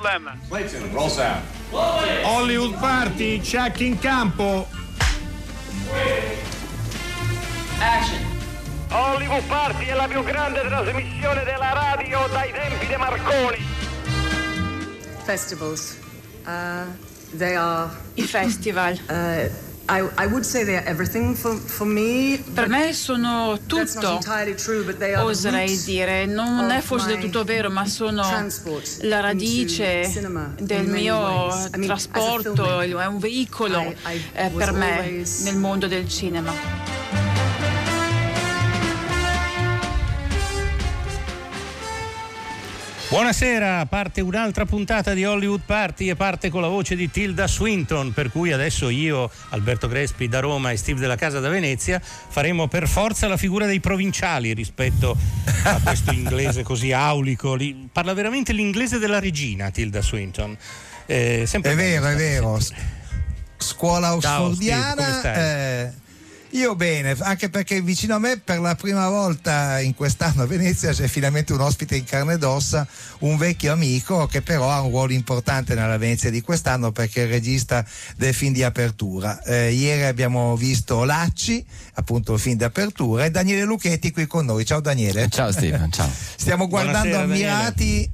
Problem. Clayton, roll sound. Hollywood Party, check in campo. Action. Hollywood Party è la più grande trasmissione della radio dai tempi di Marconi. Festivals. Uh, they are. I festival. Uh, I, I would say they are everything for, for me. Per me sono tutto, oserei dire. Non è forse del tutto vero, ma sono la radice del mio trasporto, è un veicolo eh, per me nel mondo del cinema. Buonasera, parte un'altra puntata di Hollywood Party e parte con la voce di Tilda Swinton, per cui adesso io, Alberto Crespi da Roma e Steve della Casa da Venezia faremo per forza la figura dei provinciali rispetto a questo inglese così aulico. Li- Parla veramente l'inglese della regina Tilda Swinton. Eh, È vero, è vero. Scuola Ciao, Steve, io bene, anche perché vicino a me per la prima volta in quest'anno a Venezia c'è finalmente un ospite in carne ed ossa, un vecchio amico che però ha un ruolo importante nella Venezia di quest'anno perché è il regista del film di apertura. Eh, ieri abbiamo visto Lacci, appunto il film di apertura, e Daniele Lucchetti qui con noi. Ciao Daniele. Ciao Steve, ciao. Stiamo guardando Buonasera, ammirati.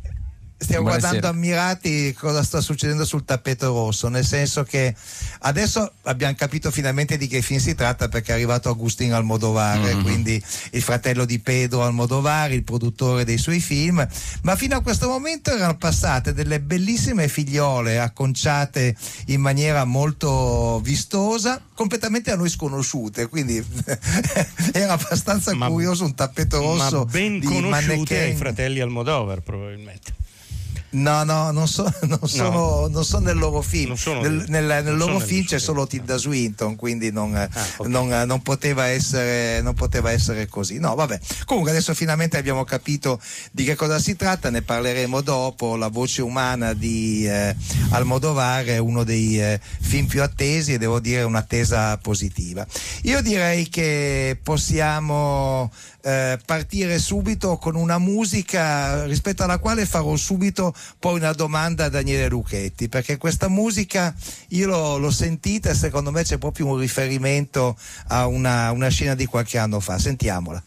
Stiamo Buonasera. guardando ammirati cosa sta succedendo sul tappeto rosso, nel senso che adesso abbiamo capito finalmente di che film si tratta perché è arrivato Agustin Almodovar, Mm-hmm. quindi il fratello di Pedro Almodovar, il produttore dei suoi film, ma fino a questo momento erano passate delle bellissime figliole acconciate in maniera molto vistosa, completamente a noi sconosciute, quindi era abbastanza Ma- curioso un tappeto rosso Ma ben di conosciute ai fratelli Almodovar probabilmente. No, no, non, so- non sono, non sono nel loro film. Sono nel, nel- nel- loro film c'è solo. Tilda Swinton, quindi non, ok. non- non poteva essere, non poteva essere così. No, vabbè. Comunque adesso finalmente abbiamo capito di che cosa si tratta, ne parleremo dopo. La voce umana di eh, Almodovar è uno dei eh, film più attesi e devo dire un'attesa positiva. Io direi che possiamo eh, partire subito con una musica rispetto alla quale farò subito poi una domanda a Daniele Lucchetti perché questa musica io l'ho, l'ho sentita e secondo me c'è proprio un riferimento a una, una scena di qualche anno fa. Sentiamola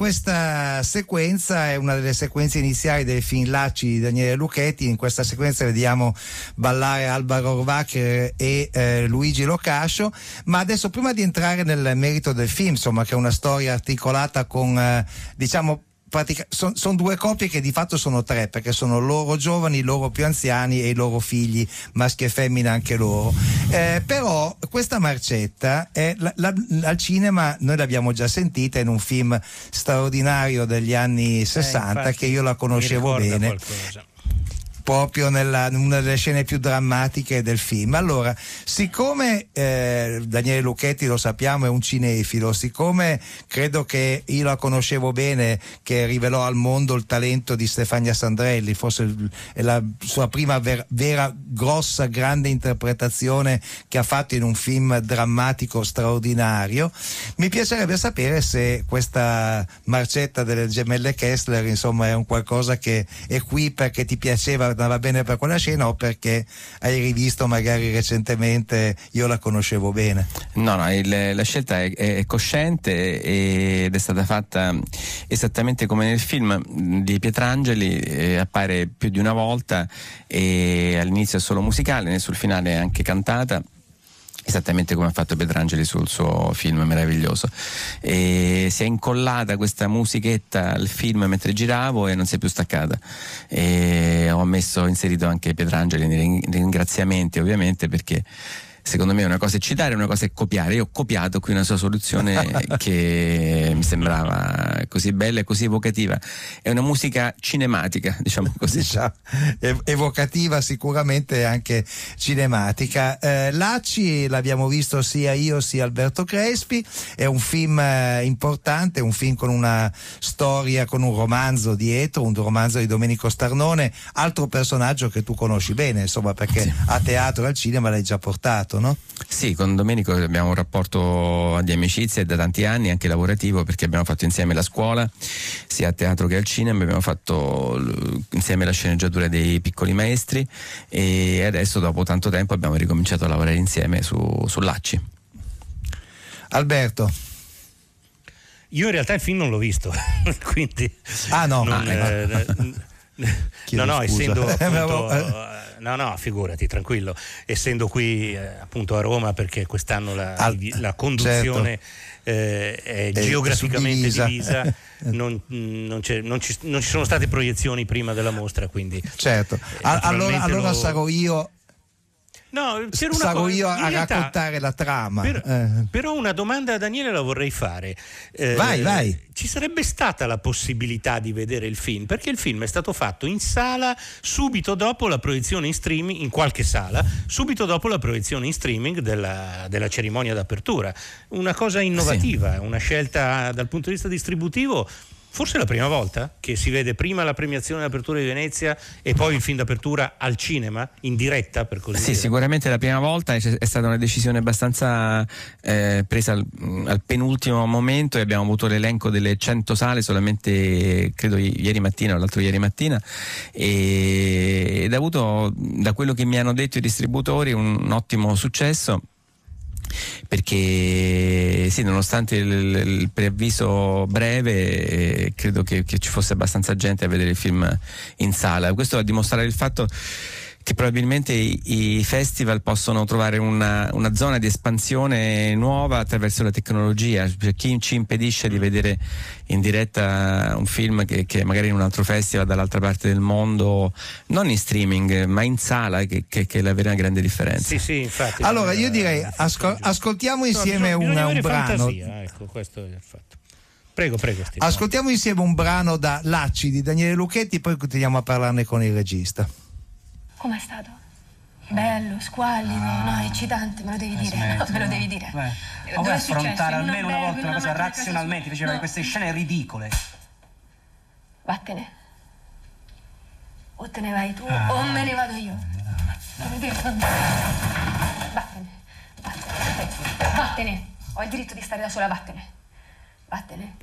questa sequenza è una delle sequenze iniziali del film Lacci di Daniele Lucchetti. In questa sequenza vediamo ballare Alba Rohrwacher e eh, Luigi Locascio. Ma adesso, prima di entrare nel merito del film, insomma, che è una storia articolata con, eh, diciamo, sono due coppie che di fatto sono tre perché sono loro giovani, loro più anziani e i loro figli maschi e femmina anche loro eh, però questa marcetta è, la, la, al cinema noi l'abbiamo già sentita in un film straordinario degli anni 60 Eh, che io la conoscevo bene qualcosa. Proprio nella, in una delle scene più drammatiche del film. Allora, siccome eh, Daniele Lucchetti lo sappiamo è un cinefilo, siccome credo che io la conoscevo bene, che rivelò al mondo il talento di Stefania Sandrelli, forse è la sua prima ver- vera, grossa, grande interpretazione che ha fatto in un film drammatico straordinario, mi piacerebbe sapere se questa marcetta delle gemelle Kessler insomma è un qualcosa che è qui perché ti piaceva, andava bene per quella scena o perché hai rivisto magari recentemente io la conoscevo bene. No, no, il- la scelta è, è cosciente ed è stata fatta esattamente come nel film di Pietrangeli, eh, appare più di una volta e all'inizio è solo musicale, sul finale è anche cantata. Esattamente come ha fatto Pietrangeli sul suo film meraviglioso. E si è incollata questa musichetta al film mentre giravo e non si è più staccata. E ho messo, inserito anche Pietrangeli nei ring- ringraziamenti, ovviamente, perché secondo me una cosa è citare, una cosa è copiare. Io ho copiato qui una sua soluzione che mi sembrava così bella e così evocativa. È una musica cinematica, diciamo così. diciamo, ev- evocativa sicuramente anche cinematica. Eh, Lacci l'abbiamo visto sia io sia Alberto Crespi, è un film eh, importante, un film con una storia, con un romanzo dietro, un romanzo di Domenico Starnone, altro personaggio che tu conosci bene, insomma, perché a teatro e al cinema l'hai già portato, no? Sì, con Domenico abbiamo un rapporto di amicizia da tanti anni, anche lavorativo, perché abbiamo fatto insieme la scuola, sia a teatro che al cinema, abbiamo fatto insieme la sceneggiatura dei piccoli maestri e adesso dopo tanto tempo abbiamo ricominciato a lavorare insieme su, su Lacci. Alberto. Io in realtà il film non l'ho visto, quindi... Ah, no. non, Ah, eh, no. eh, no, no, scusa. essendo appunto, eh, no, no, figurati, tranquillo, essendo qui eh, appunto a Roma perché quest'anno la, Al- la conduzione eh, è È geograficamente suddivisa. divisa, non, non non ci, non ci sono state proiezioni prima della mostra, quindi... Certo. Eh, allora, lo- sarò io No, per una sarò cosa- io a realtà- raccontare la trama. Per- Eh. Però una domanda a Daniele la vorrei fare. Eh, Vai, vai. Ci sarebbe stata la possibilità di vedere il film? Perché il film è stato fatto in sala subito dopo la proiezione in streaming, in qualche sala, subito dopo la proiezione in streaming della, della cerimonia d'apertura. Una cosa innovativa, una scelta dal punto di vista distributivo. Forse è la prima volta che si vede prima la premiazione d'apertura di Venezia e poi il film d'apertura al cinema, in diretta per così Sì, dire. sicuramente la prima volta è, è stata una decisione abbastanza eh, presa al, al penultimo momento e abbiamo avuto l'elenco delle 100 sale solamente credo ieri mattina o l'altro ieri mattina e, ed ha avuto da quello che mi hanno detto i distributori un, un ottimo successo perché sì, nonostante il, il preavviso breve, eh, credo che, che ci fosse abbastanza gente a vedere il film in sala. Questo a dimostrare il fatto che probabilmente i, i festival possono trovare una, una zona di espansione nuova attraverso la tecnologia. Cioè, chi ci impedisce di vedere in diretta un film che, che magari in un altro festival dall'altra parte del mondo, non in streaming, ma in sala, che, che- che è la vera grande differenza. Sì, sì, infatti. Allora, bisogna- io direi ascol- ascoltiamo No, insieme bisogna- un, bisogna un avere brano. fantasia, ecco, questo è il fatto. Prego, prego, Stefano. Ascoltiamo insieme un brano da Lacci di Daniele Lucchetti, poi continuiamo a parlarne con il regista. Com'è stato? Bello, squallido, no, eccitante, me lo devi dire, no, me lo devi dire. Beh, Eh, ma successo? affrontare almeno una volta una cosa razionalmente, diceva No. queste scene ridicole. Vattene. O te ne vai tu Ah. o me ne vado io. Come dire, Vattene. Vattene. Vattene. Ho il diritto di stare da sola, vattene. Vattene.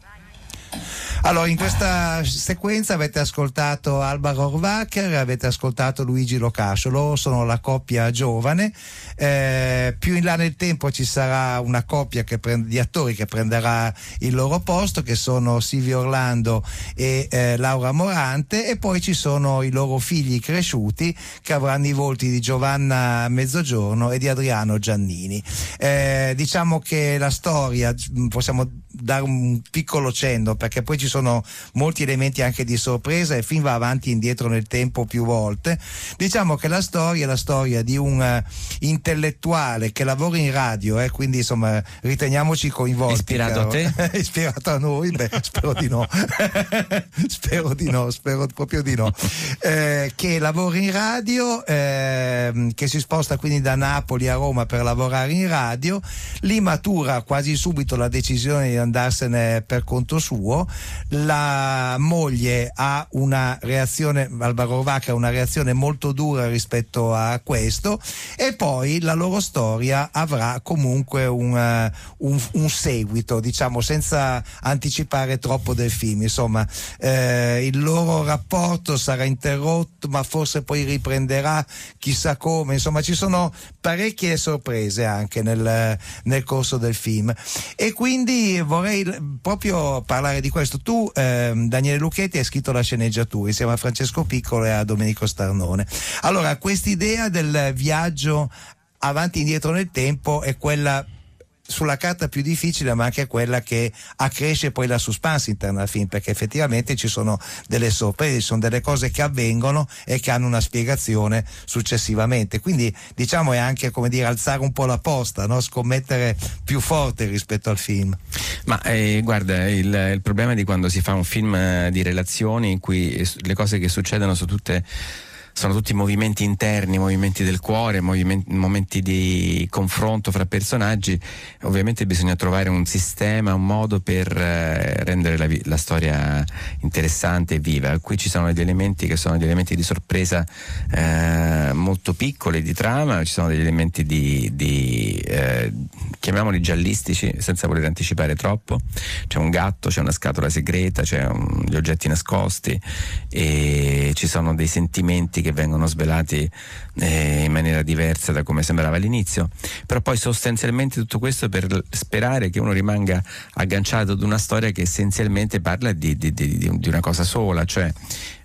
Allora, in questa sequenza avete ascoltato Alba Rohrwacher, avete ascoltato Luigi Locascio, loro sono la coppia giovane, Eh, più in là nel tempo ci sarà una coppia prende- di attori che prenderà il loro posto, che sono Silvio Orlando e eh, Laura Morante, e poi ci sono i loro figli cresciuti che avranno i volti di Giovanna Mezzogiorno e di Adriano Giannini. Eh, diciamo che la storia, possiamo dare un piccolo cenno perché poi ci sono molti elementi anche di sorpresa e il film va avanti e indietro nel tempo più volte. Diciamo che la storia è la storia di un eh, intellettuale che lavora in radio, eh, quindi insomma riteniamoci coinvolti. Ispirato a caro. te? Ispirato a noi? Beh, spero di no. spero di no, spero proprio di no. Eh, che lavora in radio, ehm, che si sposta quindi da Napoli a Roma per lavorare in radio, lì matura quasi subito la decisione di andarsene per conto suo, la moglie ha una reazione, Alvaro Vacca ha una reazione molto dura rispetto a questo e poi la loro storia avrà comunque un, eh, un- un seguito, diciamo senza anticipare troppo del film, insomma eh, il loro rapporto sarà interrotto ma forse poi riprenderà chissà come, insomma ci sono parecchie sorprese anche nel, nel corso del film. E quindi vorrei proprio parlare di questo. Tu ehm, Daniele Lucchetti hai scritto la sceneggiatura insieme a Francesco Piccolo e a Domenico Starnone. Allora quest'idea del viaggio avanti e indietro nel tempo è quella sulla carta più difficile ma anche quella che accresce poi la suspense interna al film perché effettivamente ci sono delle sorprese, ci sono delle cose che avvengono e che hanno una spiegazione successivamente quindi diciamo è anche come dire alzare un po' la posta no? scommettere più forte rispetto al film Ma eh, guarda, il, il problema di quando si fa un film eh, di relazioni in cui le cose che succedono sono tutte sono tutti movimenti interni, movimenti del cuore, movimenti- momenti di confronto fra personaggi. Ovviamente bisogna trovare un sistema, un modo per eh, rendere la, la storia interessante e viva. Qui ci sono degli elementi che sono degli elementi di sorpresa eh, molto piccoli di trama, ci sono degli elementi di, di, eh, chiamiamoli giallistici senza voler anticipare troppo. C'è un gatto, c'è una scatola segreta, c'è un- gli oggetti nascosti e ci sono dei sentimenti che vengono svelati eh, in maniera diversa da come sembrava all'inizio. Però poi sostanzialmente tutto questo per sperare che uno rimanga agganciato ad una storia che essenzialmente parla di, di- di- di un- di una cosa sola, cioè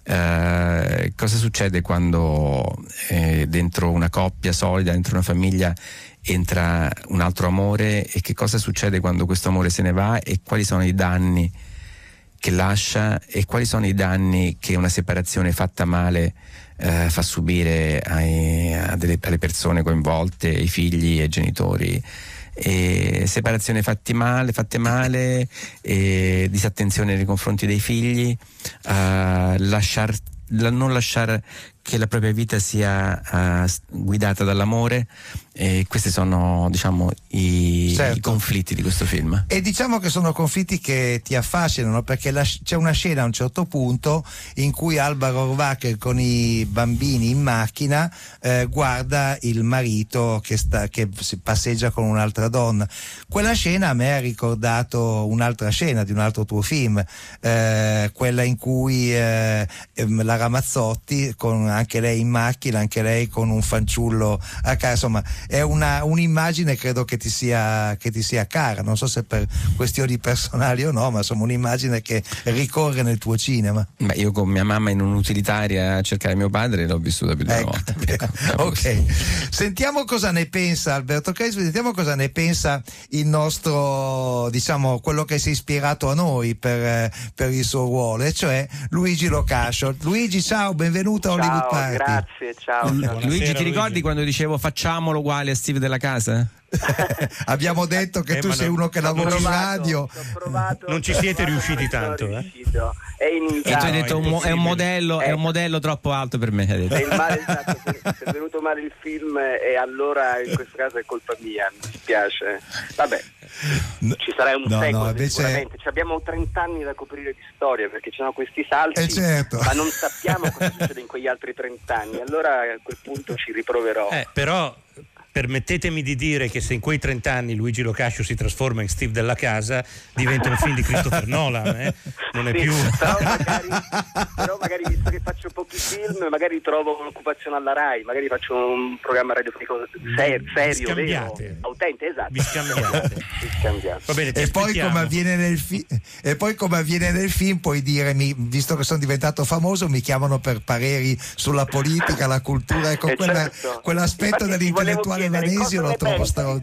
eh, cosa succede quando eh, dentro una coppia solida, dentro una famiglia entra un altro amore e che cosa succede quando questo amore se ne va e quali sono i danni che lascia e quali sono i danni che una separazione fatta male eh, fa subire ai- delle- alle persone coinvolte, ai figli, ai genitori. E separazioni fatti male, fatte male, e disattenzione nei confronti dei figli, eh, lasciar- la- non lasciare che la propria vita sia s- guidata dall'amore. E questi sono diciamo i, Certo. i conflitti di questo film. E diciamo che sono conflitti che ti affascinano perché la- c'è una scena a un certo punto in cui Alba Rohrwacher con i bambini in macchina eh, guarda il marito che, sta, che passeggia con un'altra donna. Quella scena a me ha ricordato un'altra scena di un altro tuo film, eh, quella in cui eh, ehm, la Ramazzotti, con anche lei in macchina, anche lei con un fanciullo a casa, insomma è una, un'immagine credo che ti, sia, che ti sia cara, non so se per questioni personali o no, ma insomma un'immagine che ricorre nel tuo cinema. Beh, io con mia mamma in un'utilitaria a cercare mio padre l'ho vissuta più di una Ecco, volta. Ecco, ok, sentiamo cosa ne pensa Alberto Crespi, sentiamo cosa ne pensa il nostro, diciamo, quello che si è ispirato a noi per, per il suo ruolo, e cioè Luigi Locascio. Luigi, ciao, benvenuto a Hollywood Party. grazie, ciao. Lu- ciao. Luigi, ti Luigi. ricordi quando dicevo facciamolo uguale a Steve della casa? Abbiamo detto che Eh, tu sei no- uno che lavora in radio. provato, Non ci siete riusciti tanto, eh? È E tu hai detto un mo- è un modello, è un Ecco. modello troppo alto per me. hai detto. È il male, esatto, è venuto male il film e allora in questo caso è colpa mia, mi dispiace. Vabbè, ci sarà un No, no, secolo invece- sicuramente, Ci abbiamo 30 anni da coprire di storia perché ci sono questi salti, Eh, certo. ma non sappiamo cosa succede in quegli altri 30 anni, allora a quel punto ci riproverò. Eh, però permettetemi di dire che se in quei 30 anni Luigi Locascio si trasforma in Steve della casa, diventa un film di Christopher Nolan, eh? non è Sì, più... Però magari, però magari visto che faccio pochi film, magari trovo un'occupazione alla RAI, magari faccio un programma radiofonico ser- serio, vero, scambiate. autentico, esatto. Vi scambiate. Vi scambiate. Va bene, ti E poi, aspettiamo. come avviene nel fi- e poi come avviene nel film puoi dire mi- visto che sono diventato famoso mi chiamano per pareri sulla politica, la cultura ecco Eh, quella- certo. quell'aspetto Infatti, ti dell'intellettuale volevo chiedere, vanesio cosa lo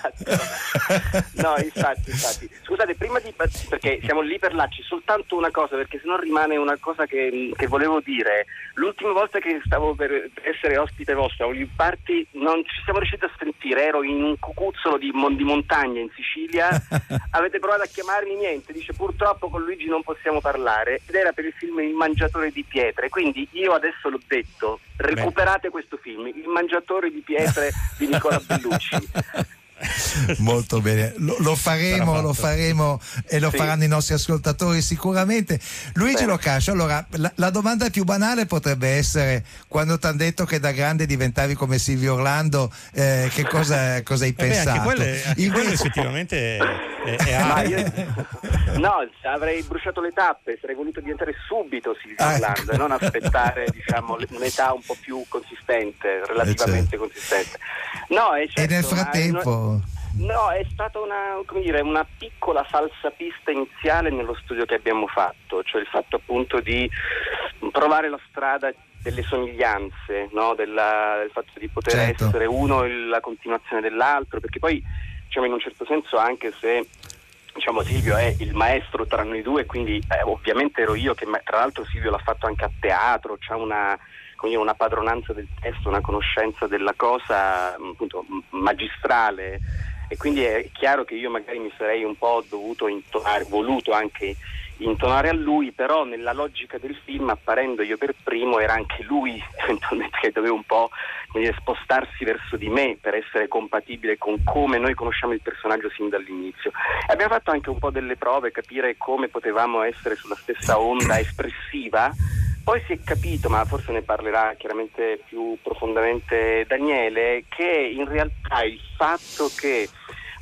esatto. No, infatti, infatti. Scusate, prima di perché siamo lì per c'è soltanto una cosa, perché sennò rimane una cosa che, che volevo dire. L'ultima volta che stavo per essere ospite vostro a Olive Party non ci siamo riusciti a sentire, ero in un cucuzzolo di, mon- di montagna in Sicilia, avete provato a chiamarmi niente, dice purtroppo con Luigi non possiamo parlare ed era per il film Il mangiatore di pietre, quindi io adesso l'ho detto, recuperate questo film, Il mangiatore di pietre di Nicola Bellucci. Molto bene, lo, lo faremo, lo faremo e lo Sì. faranno i nostri ascoltatori sicuramente. Luigi. Locascio, allora la, la domanda più banale potrebbe essere quando ti hanno detto che da grande diventavi come Silvio Orlando, eh, che cosa, cosa hai Eh beh, pensato? anche quelle, anche Invece- quelle effettivamente è, è arabo. io- no, avrei bruciato le tappe, sarei voluto diventare subito Silvio Ah, ecco. Orlando e non aspettare diciamo, un'età un po' più consistente, relativamente consistente. No, è e certo, nel ma frattempo... No, è stata una, come dire, una piccola falsa pista iniziale nello studio che abbiamo fatto, cioè il fatto appunto di provare la strada delle somiglianze, no? Della- del fatto di poter Certo. essere uno la continuazione dell'altro, perché poi diciamo, in un certo senso anche se diciamo, Silvio è il maestro tra noi due, quindi eh, ovviamente ero io che tra l'altro Silvio l'ha fatto anche a teatro, c'ha una, una padronanza del testo, una conoscenza della cosa appunto magistrale e quindi è chiaro che io magari mi sarei un po' dovuto intonare, voluto anche intonare a lui, però nella logica del film, apparendo io per primo, era anche lui eventualmente che doveva un po' dire, spostarsi verso di me per essere compatibile con come noi conosciamo il personaggio sin dall'inizio. E abbiamo fatto anche un po' delle prove, capire come potevamo essere sulla stessa onda espressiva. Poi si è capito, ma forse ne parlerà chiaramente più profondamente Daniele, che in realtà il fatto che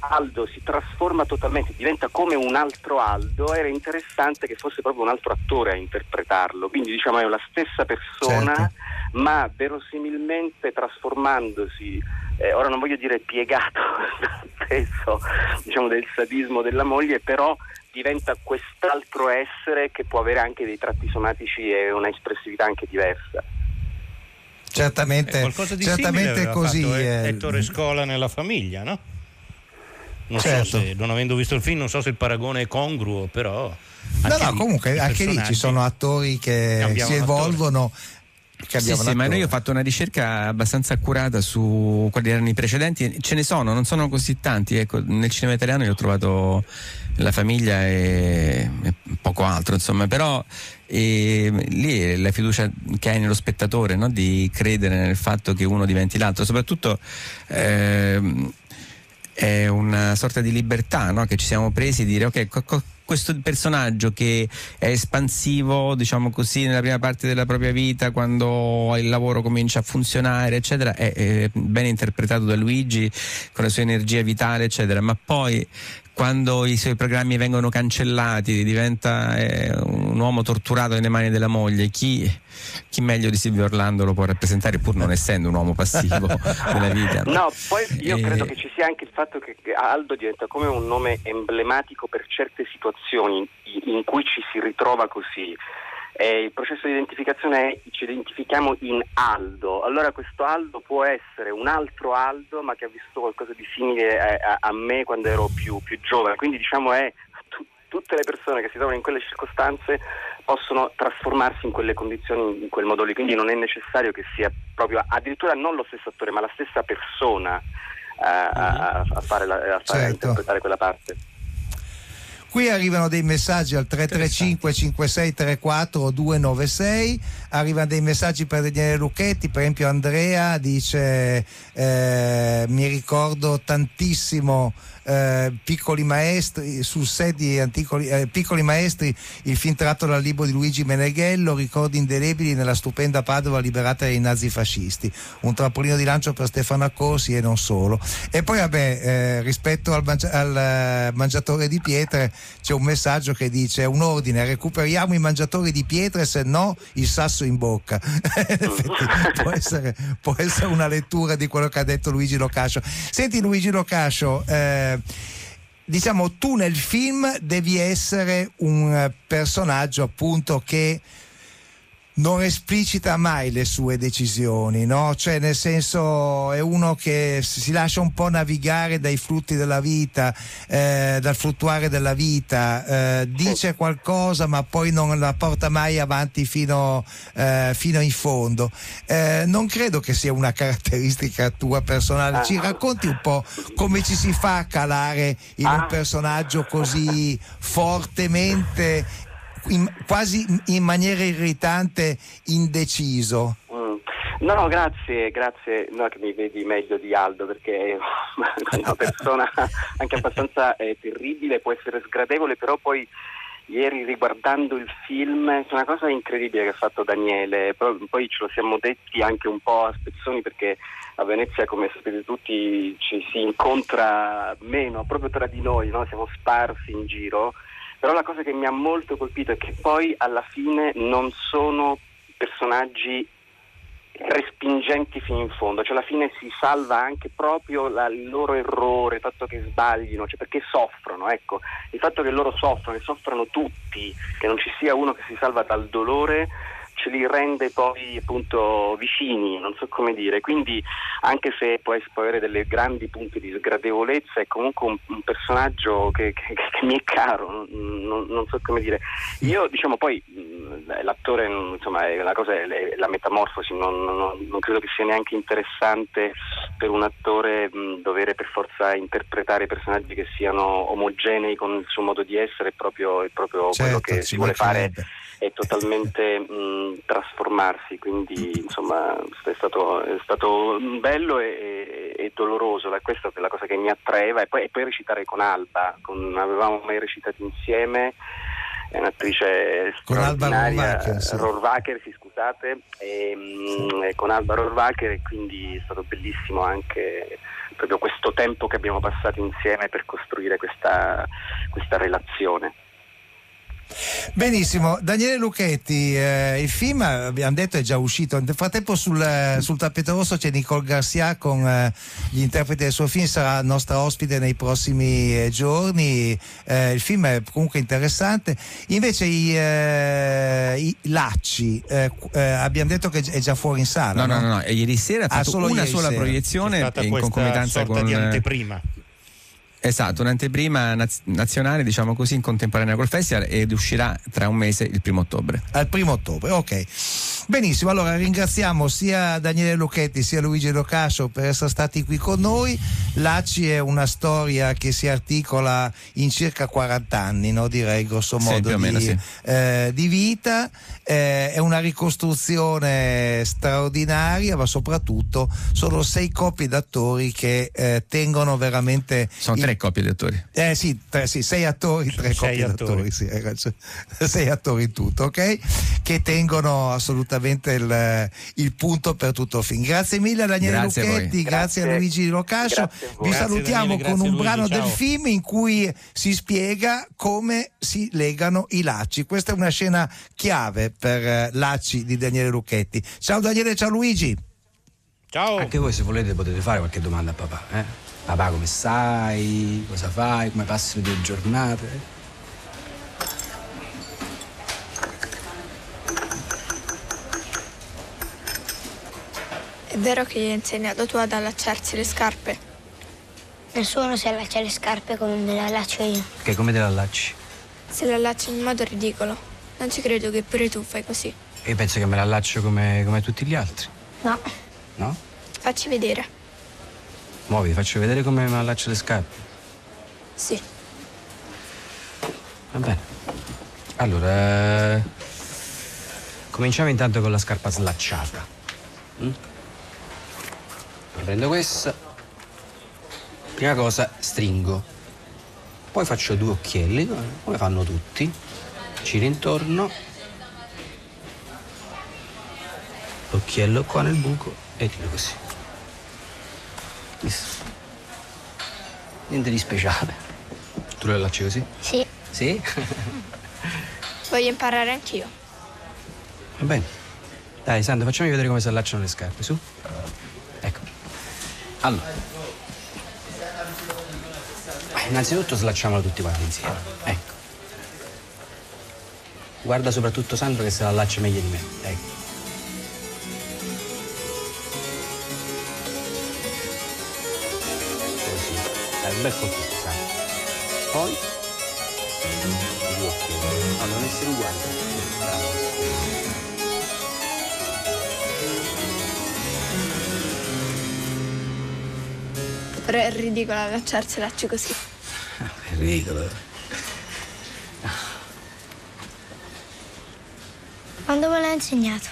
Aldo si trasforma totalmente, diventa come un altro Aldo, era interessante che fosse proprio un altro attore a interpretarlo. Quindi diciamo è la stessa persona, Certo. ma verosimilmente trasformandosi, eh, ora non voglio dire piegato spesso diciamo, del sadismo della moglie, però diventa quest'altro essere che può avere anche dei tratti somatici e una espressività anche diversa. Certamente, Eh, qualcosa di simile certamente aveva così. fatto, eh, Ettore Scola nella famiglia, no? Non Certo. so se, non avendo visto il film, non so se il paragone è congruo, però. No, no, lì comunque anche lì ci sono attori che Cambiamo si evolvono. che Sì, sì, ma attore. noi ho fatto una ricerca abbastanza accurata su quali erano i precedenti, ce ne sono, non sono così tanti, ecco, nel cinema italiano io ho trovato la famiglia e, e poco altro, insomma, però eh, lì è la fiducia che hai nello spettatore, no? di credere nel fatto che uno diventi l'altro, soprattutto ehm, è una sorta di libertà no? che ci siamo presi di dire ok, co- co- questo personaggio che è espansivo, diciamo così, nella prima parte della propria vita, quando il lavoro comincia a funzionare, eccetera, è, è ben interpretato da Luigi con la sua energia vitale, eccetera, ma poi quando i suoi programmi vengono cancellati, diventa eh, un uomo torturato nelle mani della moglie, chi, chi meglio di Silvio Orlando lo può rappresentare pur non essendo un uomo passivo della vita? No, poi io Eh, credo che ci sia anche il fatto che Aldo diventa come un nome emblematico per certe situazioni in cui ci si ritrova così. Eh, il processo di identificazione è ci identifichiamo in Aldo, allora questo Aldo può essere un altro Aldo ma che ha vissuto qualcosa di simile a, a- a me quando ero più, più giovane, quindi diciamo è tu- tutte le persone che si trovano in quelle circostanze possono trasformarsi in quelle condizioni in quel modo lì, quindi non è necessario che sia proprio addirittura non lo stesso attore ma la stessa persona eh, a, a- a fare la, a fare- Certo. interpretare quella parte. Qui arrivano dei messaggi al 335 5634 296, arrivano dei messaggi per Daniele Lucchetti, per esempio Andrea dice eh, mi ricordo tantissimo eh, Piccoli Maestri, sul set di Anticoli- eh, Piccoli Maestri, il film tratto dal libro di Luigi Meneghello, ricordi indelebili nella stupenda Padova liberata dai nazifascisti, un trampolino di lancio per Stefano Accorsi e non solo. E poi vabbè, eh, rispetto al, mangia- al, eh, mangiatore di pietre c'è un messaggio che dice un ordine, recuperiamo i mangiatori di pietre, se no il sasso in bocca. Può, essere, può essere una lettura di quello che ha detto Luigi Locascio. Senti Luigi Locascio, eh, diciamo tu nel film devi essere un eh, personaggio appunto che non esplicita mai le sue decisioni, no? Cioè, nel senso, è uno che si lascia un po' navigare dai flutti della vita, eh, dal fluttuare della vita, eh, dice qualcosa ma poi non la porta mai avanti fino, eh, fino in fondo. Eh, non credo che sia una caratteristica tua personale. Ci racconti un po' come ci si fa a calare in un personaggio così fortemente, in- quasi in maniera irritante, indeciso? Mm. No, no, grazie, grazie, no, che mi vedi meglio di Aldo perché è una persona anche abbastanza eh, terribile, può essere sgradevole, però poi ieri riguardando il film è una cosa incredibile che ha fatto Daniele, poi, poi ce lo siamo detti anche un po' a spezzoni perché a Venezia come sapete tutti ci si incontra meno proprio tra di noi, no? siamo sparsi in giro, però la cosa che mi ha molto colpito è che poi alla fine non sono personaggi respingenti fino in fondo, cioè alla fine si salva anche proprio la- il loro errore, il fatto che sbaglino, cioè perché soffrono, ecco, il fatto che loro soffrono e soffrono tutti, che non ci sia uno che si salva dal dolore ce li rende poi appunto vicini, non so come dire, quindi anche se può, può avere delle grandi punti di sgradevolezza è comunque un, un personaggio che, che- che mi è caro, non, non- so come dire. Io diciamo poi l'attore, insomma, è- la cosa è, la metamorfosi, non, non- non credo che sia neanche interessante per un attore mh, dovere per forza interpretare personaggi che siano omogenei con il suo modo di essere, è proprio, è proprio quello Certo, che ci si vuole fare. È totalmente mh, trasformarsi, quindi insomma è stato, è stato bello e, e doloroso, questa è la cosa che mi attraeva. E poi, e poi recitare con Alba, con- non avevamo mai recitato insieme, è un'attrice Con Alba straordinaria, Rohrwacher, sì. Rohrwacher, sì, scusate, e, mh, e con Alba Rohrwacher e quindi è stato bellissimo anche proprio questo tempo che abbiamo passato insieme per costruire questa, questa relazione. Benissimo, Daniele Lucchetti, eh, il film abbiamo detto è già uscito, nel frattempo sul, eh, sul tappeto rosso c'è Nicole Garcia con eh, gli interpreti del suo film, sarà nostra ospite nei prossimi eh, giorni, Eh, il film è comunque interessante, invece i, eh, i Lacci, eh, eh, abbiamo detto che è già fuori in sala. No, no, no, no, e ieri sera ha Ah, fatto solo una sola sera. Proiezione stata in concomitanza sorta con di anteprima. Esatto, un'anteprima naz- nazionale, diciamo così, in contemporanea col festival ed uscirà tra un mese, il primo ottobre. Al primo ottobre, ok. Benissimo, allora ringraziamo sia Daniele Lucchetti sia Luigi Locascio per essere stati qui con noi. L'ACI è una storia che si articola in circa 40 anni, no? direi grosso Sì, modo o meno, di, sì. eh, di vita. Eh, è una ricostruzione straordinaria, ma soprattutto sono sei coppie d'attori che eh, tengono veramente... Sono il- tre coppie di attori. eh sì, tre- sì, sei attori, tre Sei coppie attori. d'attori, sì, hai ragione. sei attori in tutto, ok? Che tengono assolutamente il, il punto per tutto il film. Grazie mille a Daniele Grazie a. Lucchetti, grazie, a Grazie. Luigi Locascio. Grazie a voi. Vi Grazie, salutiamo Daniele, con un Luigi, brano del ciao. film in cui si spiega come si legano i lacci. Questa è una scena chiave per eh, lacci di Daniele Lucchetti. Ciao Daniele, ciao Luigi. Ciao. Anche voi se volete potete fare qualche domanda a papà, eh? Papà come stai? Cosa fai? Come passi le tue giornate? È vero che gli hai insegnato tu ad allacciarsi le scarpe? Nessuno si allaccia le scarpe come me le allaccio io. Che come te la allacci? Se le allacci in modo ridicolo. Non ci credo che pure tu fai così. Io penso che me la allaccio come, come tutti gli altri, No, no? Facci vedere. Muovi, faccio vedere come me la allaccio le scarpe. Sì. Va bene. Allora, eh, cominciamo intanto con la scarpa slacciata. Mm? Prendo questa. Prima cosa, stringo. Poi faccio due occhielli, come fanno tutti. Giro intorno. L'occhiello qua nel buco e tiro così. Visto? Niente di speciale. Tu lo allacci così? sì. Sì? Voglio imparare anch'io. Va bene. Dai, Sandro, facciami vedere come si allacciano le scarpe, su. Ecco. Allora. Innanzitutto slacciamolo tutti quanti insieme. Ecco. Guarda soprattutto Sandro che se la allaccia meglio di me. Dai. Così. Dai, un bel colpito, Però è ridicolo allacciarselacci così. È ridicolo. Quando me l'ha insegnato?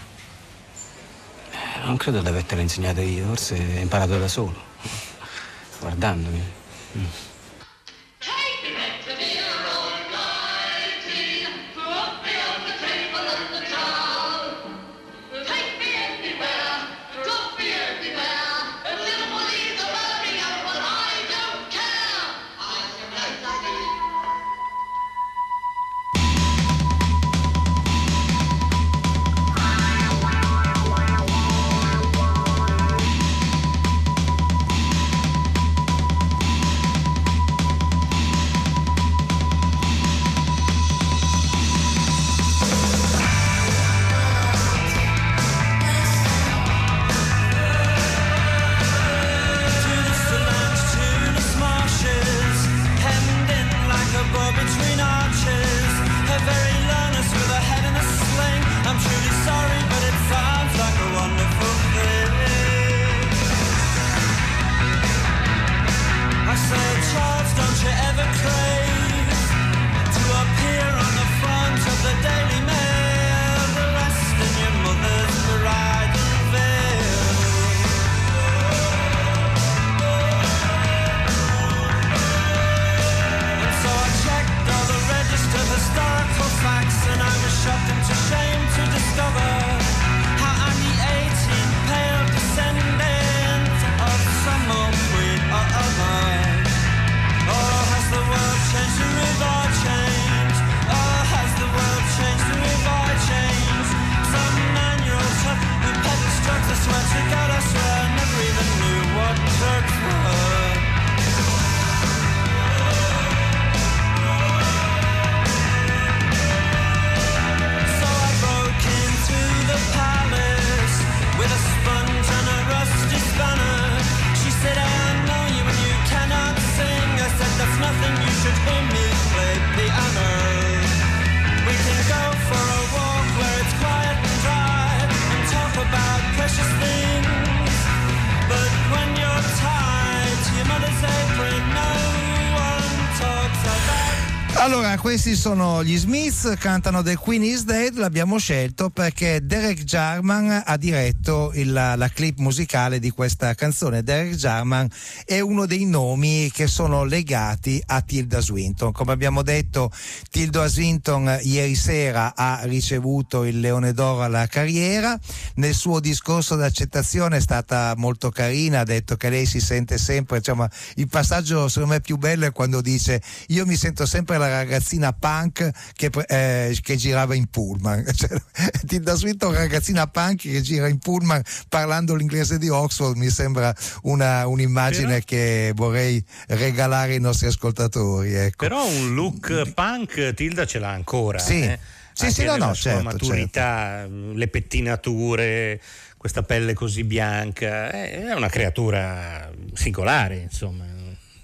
Eh, Non credo di avertelo insegnato io, forse hai imparato da solo. Guardandomi. Mm. Questi sono gli Smiths, cantano The Queen is Dead, l'abbiamo scelto perché Derek Jarman ha diretto il- la, la clip musicale di questa canzone. Derek Jarman è uno dei nomi che sono legati a Tilda Swinton. Come abbiamo detto, Tilda Swinton ieri sera ha ricevuto il Leone d'Oro alla carriera. Nel suo discorso d'accettazione è stata molto carina, ha detto che lei si sente sempre, insomma, il passaggio secondo me più bello è quando dice io mi sento sempre la ragazzina punk che, eh, che girava in pullman. Cioè, Tilda Swinton, ragazzina punk che gira in pullman parlando l'inglese di Oxford, mi sembra una, un'immagine Però- che vorrei regalare ai nostri ascoltatori. Ecco. Però un look punk Tilda ce l'ha ancora. Sì. eh. Sì, sì, no, no, certo, maturità, le pettinature, questa pelle così bianca. È una creatura singolare, insomma.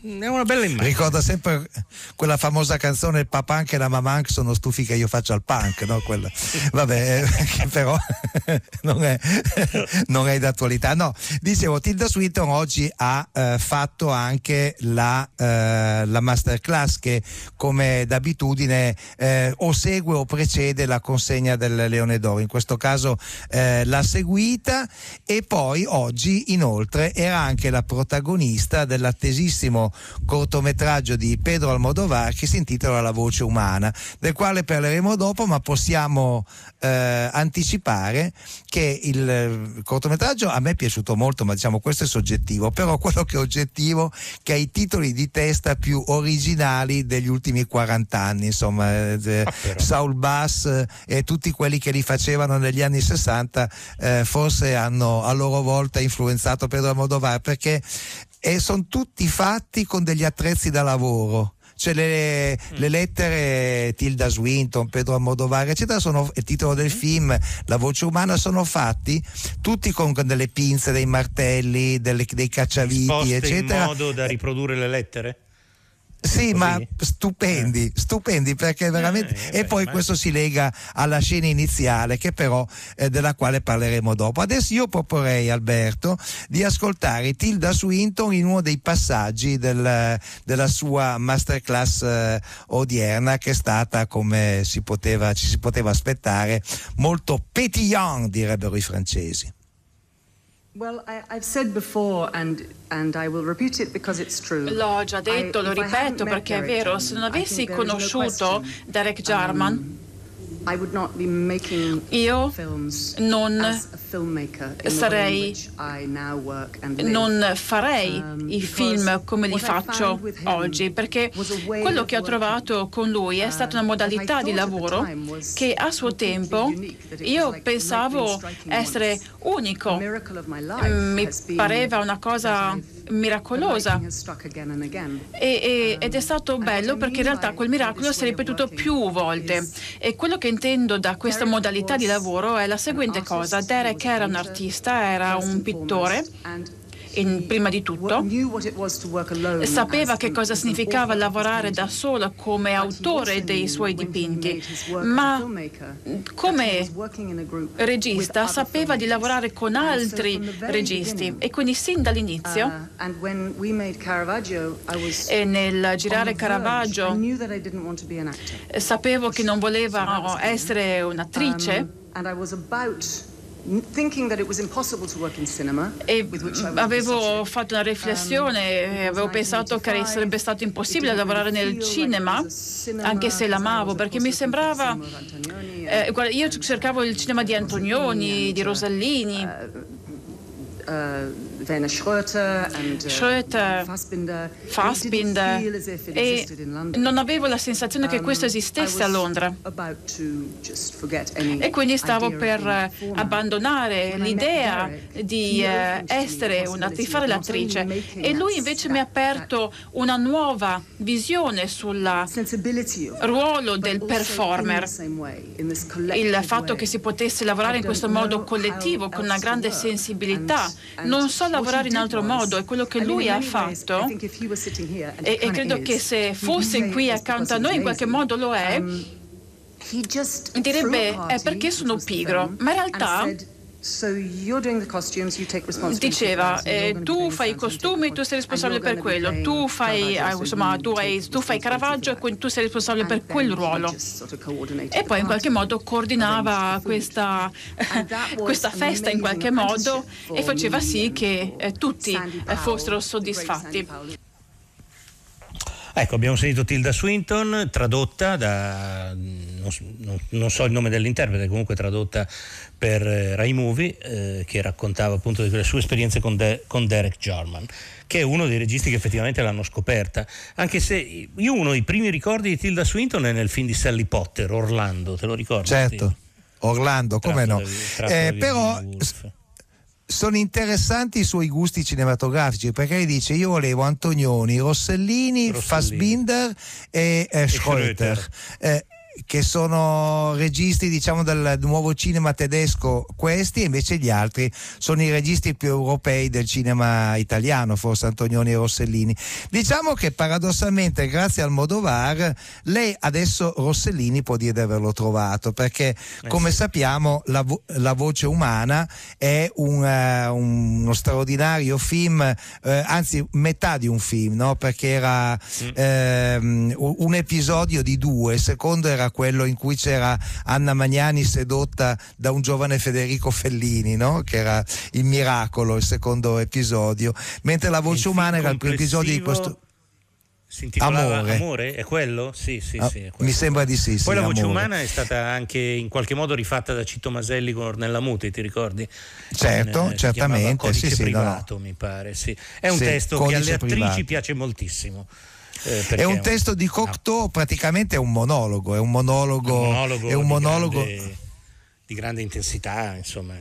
È una bella immagine. Ricorda sempre quella famosa canzone Il papà anche la mamma anche sono stufi che io faccia il punk, no? Quella- Vabbè, eh, però non è, non è d'attualità. No, dicevo, Tilda Swinton oggi ha eh, fatto anche la, eh, la masterclass che come d'abitudine eh, o segue o precede la consegna del Leone d'Oro. In questo caso eh, l'ha seguita e poi oggi inoltre era anche la protagonista dell'attesissimo cortometraggio di Pedro Almodovar che si intitola La voce umana, del quale parleremo dopo, ma possiamo eh, anticipare che il eh, cortometraggio a me è piaciuto molto, ma diciamo questo è soggettivo, però quello che è oggettivo che ha i titoli di testa più originali degli ultimi 40 anni, insomma, eh, Saul Bass eh, e tutti quelli che li facevano negli anni 60 eh, forse hanno a loro volta influenzato Pedro Almodovar perché sono tutti fatti con degli attrezzi da lavoro cioè le, le lettere Tilda Swinton, Pedro Almodovar, eccetera, sono il titolo del film, la voce umana, sono fatti tutti con delle pinze, dei martelli, delle- dei cacciaviti, Poste eccetera. in modo da riprodurre le lettere? Sì, Così? ma stupendi, stupendi perché veramente. Eh, e poi questo si lega alla scena iniziale, che però eh, della quale parleremo dopo. Adesso io proporrei, Alberto, di ascoltare Tilda Swinton in uno dei passaggi del- della sua masterclass eh, odierna, che è stata, come si poteva, ci si poteva aspettare, molto pétillant, direbbero i francesi. Well, I, I've said before, and and I will repeat it because it's true. L'ho già detto, I- lo ripeto perché è vero, se non avessi conosciuto Derek Jarman, io non sarei- non farei Um, i film come li faccio oggi perché quello che ho trovato con lui è stata una I modalità di lavoro che a suo tempo io pensavo essere unico. Life Mi pareva una cosa miracolosa. E- e- ed è stato bello perché in realtà quel miracolo si è ripetuto più volte e quello che intendo da questa modalità di lavoro è la seguente cosa. Derek era un artista, era un pittore, in- prima di tutto, sapeva che cosa significava lavorare da solo come autore dei suoi dipinti, ma come regista sapeva di lavorare con altri registi. e quindi sin dall'inizio Uh, e nel girare. Caravaggio sapevo che non voleva essere un'attrice Um, and I was about thinking that it was impossible to work in cinema. e avevo fatto una riflessione e avevo pensato che sarebbe stato impossibile lavorare nel cinema anche se l'amavo perché mi sembrava eh, io cercavo il cinema di Antonioni, di Rosellini uh, Werner Schröter uh, Schröter, Fassbinder. Fassbinder. E non avevo la sensazione che Um, questo esistesse a Londra. e quindi stavo per abbandonare l'idea di eh, essere una, di fare l'attrice e lui invece mi ha aperto una nuova visione sul ruolo del performer. il fatto che si potesse lavorare in questo modo collettivo con una grande sensibilità. non so lavorare in altro modo e quello che lui ha fatto e, e credo che se fosse qui accanto a noi in qualche modo lo è Um, direbbe è perché sono pigro? ma in realtà diceva eh, tu fai i costumi tu sei responsabile per quello. tu fai insomma tu, hai, tu fai Caravaggio e tu sei responsabile per quel ruolo. e poi in qualche modo coordinava questa, questa festa in qualche modo e faceva sì che eh, tutti eh, fossero soddisfatti Ecco, abbiamo sentito Tilda Swinton, tradotta da, non, so- non- so il nome dell'interprete, comunque tradotta per eh, Rai Movie, eh, che raccontava appunto delle sue esperienze con, De- con Derek Jarman, che è uno dei registi che effettivamente l'hanno scoperta. Anche se io uno dei primi ricordi di Tilda Swinton è nel film di Sally Potter, Orlando, te lo ricordi? Certo, Orlando, come no. Eh, però sono interessanti i suoi gusti cinematografici perché lei dice io volevo Antonioni, Rossellini, Rossellini. Fassbinder e, eh, Schröter. Schröter. Eh, che sono registi diciamo del nuovo cinema tedesco questi e invece gli altri sono i registi più europei del cinema italiano forse Antonioni e Rossellini. Diciamo che paradossalmente grazie al Modovar lei adesso Rossellini può dire di averlo trovato perché come sappiamo la, vo- la voce umana è un, eh, uno straordinario film eh, anzi metà di un film no? perché era ehm, un un episodio di due il secondo era quello in cui c'era Anna Magnani sedotta da un giovane Federico Fellini no? che era il miracolo il secondo episodio mentre la voce umana era il primo episodio di questo Si intitolava Amore. Amore. È quello? Sì, sì, Ah, sì. quello. mi sembra di sì, sì, Poi la voce Amore. umana è stata anche in qualche modo rifatta da Citto Maselli con Ornella Muti, ti ricordi? Certo, eh, si certamente, Codice sì, sì, no, privato, mi pare. Sì. È un testo che alle attrici privato. piace moltissimo. Eh, è un testo di Cocteau praticamente è un monologo è un monologo, un monologo è un di monologo grande- di grande intensità, insomma.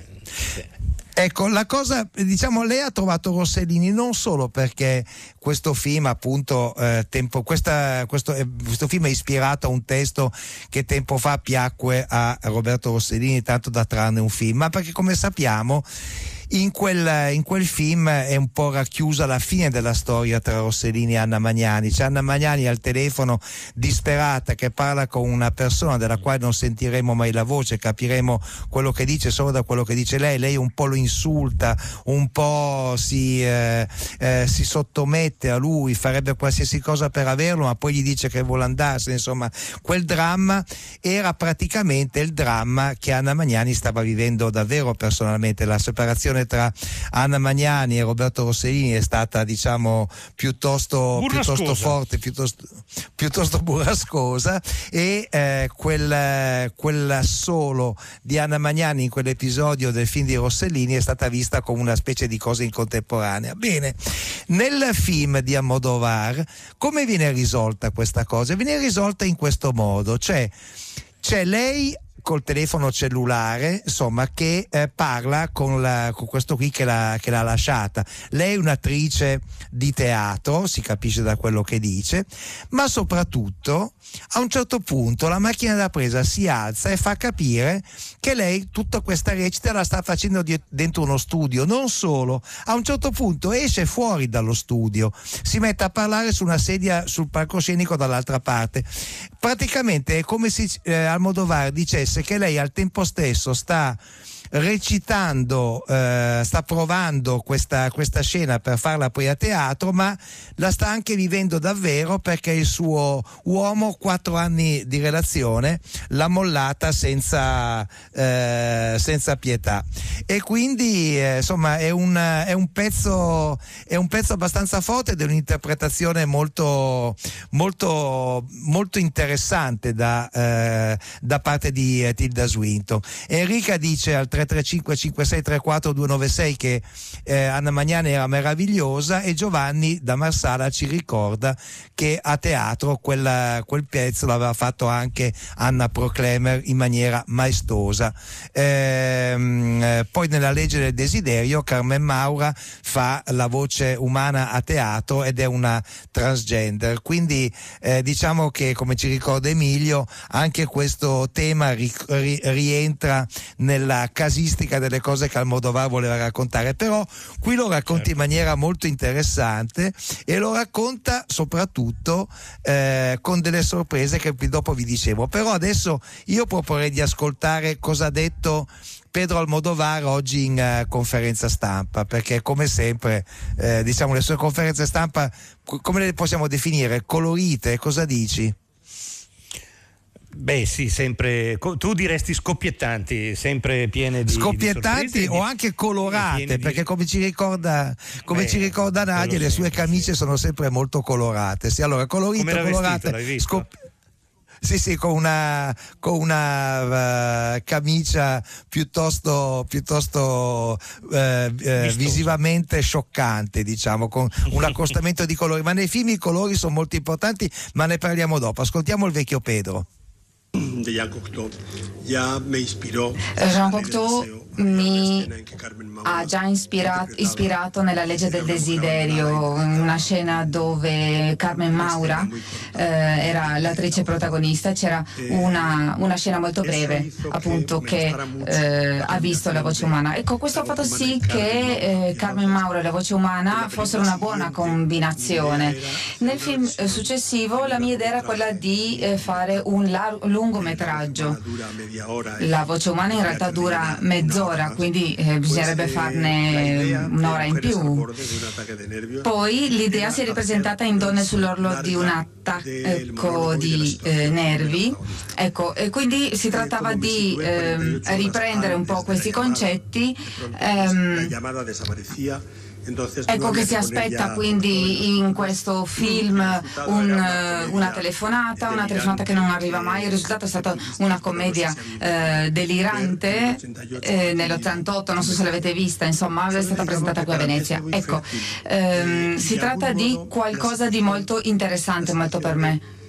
Ecco, la cosa, diciamo, lei ha trovato Rossellini non solo perché questo film, appunto, eh, tempo, questa, questo, eh, questo, film è ispirato a un testo che tempo fa piacque a Roberto Rossellini, tanto da trarne un film, ma perché come sappiamo in quel, in quel, film è un po' racchiusa la fine della storia tra Rossellini e Anna Magnani. C'è Anna Magnani al telefono disperata che parla con una persona della quale non sentiremo mai la voce, capiremo quello che dice solo da quello che dice lei. Lei un po' lo insulta, un po' si, eh, eh, si sottomette a lui, farebbe qualsiasi cosa per averlo, ma poi gli dice che vuole andarsene. Insomma, quel dramma era praticamente il dramma che Anna Magnani stava vivendo davvero personalmente, la separazione relazione tra Anna Magnani e Roberto Rossellini è stata diciamo piuttosto, piuttosto forte, piuttosto, piuttosto burrascosa e eh, quel, quel solo di Anna Magnani in quell'episodio del film di Rossellini è stata vista come una specie di cosa in contemporanea. Bene, nel film di Amodovar come viene risolta questa cosa? Viene risolta in questo modo, cioè c'è lei col telefono cellulare, insomma, che eh, parla con, la, con, questo qui che l'ha, che l'ha, lasciata. Lei è un'attrice di teatro, si capisce da quello che dice, ma soprattutto a un certo punto la macchina da presa si alza e fa capire che lei tutta questa recita la sta facendo di, dentro uno studio. Non solo, a un certo punto esce fuori dallo studio, si mette a parlare su una sedia sul palcoscenico dall'altra parte. Praticamente è come se eh, Almodovar dicesse che lei al tempo stesso sta recitando, eh, sta provando questa, questa, scena per farla poi a teatro, ma la sta anche vivendo davvero perché il suo uomo, quattro anni di relazione, l'ha mollata senza, eh, senza pietà. E quindi eh, insomma è un, è, un pezzo, è un pezzo abbastanza forte ed è un'interpretazione molto, molto, molto interessante da, eh, da parte di eh, Tilda Swinton. Enrica dice al 3 335 5634 296 che eh, Anna Magnani era meravigliosa e Giovanni da Marsala ci ricorda che a teatro quella, quel pezzo l'aveva fatto anche Anna Proclemer in maniera maestosa. Eh, poi nella legge del desiderio Carmen Maura fa la voce umana a teatro ed è una transgender, quindi eh, diciamo che come ci ricorda Emilio anche questo tema ri, ri, rientra nella casistica casistica delle cose che Almodovar voleva raccontare, però qui lo racconta certo. in maniera molto interessante e lo racconta soprattutto eh, con delle sorprese che dopo vi dicevo. Però adesso io proporrei di ascoltare cosa ha detto Pedro Almodovar oggi in uh, conferenza stampa, perché come sempre eh, diciamo le sue conferenze stampa come le possiamo definire? Colorite, cosa dici? Beh sì, sempre, tu diresti scoppiettanti, sempre piene di Scoppiettanti di o anche colorate, perché come ci ricorda, come Beh, ci ricorda Nadia, le sue camicie sì. sono sempre molto colorate. Sì, allora colorite, colorate, vestito, sì, sì, con una, con una uh, camicia piuttosto, piuttosto uh, uh, visivamente scioccante, diciamo, con un accostamento di colori. Ma nei film i colori sono molto importanti, ma ne parliamo dopo. Ascoltiamo il vecchio Pedro. De Jean Cocteau ya me inspiró. Jean Cocteau mi ha già ispirato, ispirato, nella legge del desiderio, una scena dove Carmen Maura eh, era l'attrice protagonista, c'era una, una, scena molto breve appunto che eh, ha visto la voce umana. Ecco, questo ha fatto sì che eh, Carmen Maura e la voce umana fossero una buona combinazione. Nel film eh, successivo la mia idea era quella di eh, fare un lungometraggio. La voce umana in realtà dura mezz'ora mezz'ora, quindi eh, bisognerebbe farne un'ora in più. Poi l'idea si è ripresentata in Donne sull'orlo di un attacco di eh, nervi, ecco, e quindi si trattava di eh, riprendere un po' questi concetti. Ehm, Ecco che si aspetta quindi in questo film un, una telefonata, una telefonata che non arriva mai, il risultato è stata una commedia eh, delirante eh, nell'88, non so se l'avete vista, insomma è stata presentata qui a Venezia. Ecco, ehm, si tratta di qualcosa di molto interessante, molto per me.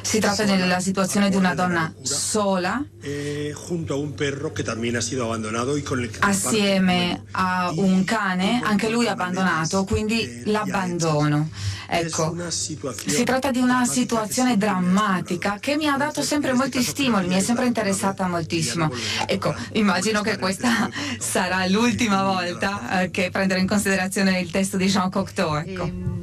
Si tratta della situazione di una donna sola eh, assieme a un cane, anche lui abbandonato, quindi l'abbandono. Ecco, si tratta di una situazione drammatica che mi ha dato sempre molti stimoli, mi è sempre interessata moltissimo. Ecco, immagino che questa sarà l'ultima volta eh, che prenderò in considerazione il testo di Jean Cocteau. Ecco.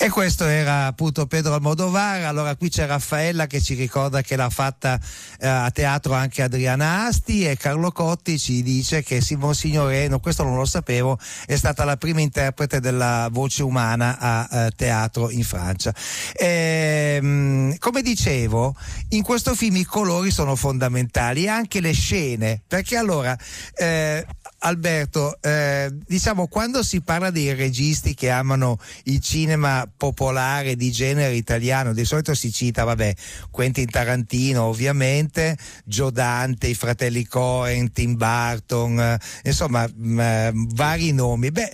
E questo era appunto Pedro Almodovar. Allora qui c'è Raffaella che ci ricorda che l'ha fatta eh, a teatro anche Adriana Asti e Carlo Cotti ci dice che Simon Signoreno, questo non lo sapevo, è stata la prima interprete della voce umana a eh, teatro in Francia. E, ehm, come dicevo, in questo film i colori sono fondamentali e anche le scene, perché allora eh, Alberto, eh, diciamo quando si parla dei registi che amano il cinema popolare di genere italiano, di solito si cita, vabbè, Quentin Tarantino ovviamente, Joe Dante, i fratelli Cohen, Tim Burton, eh, insomma mh, eh, vari nomi. Beh,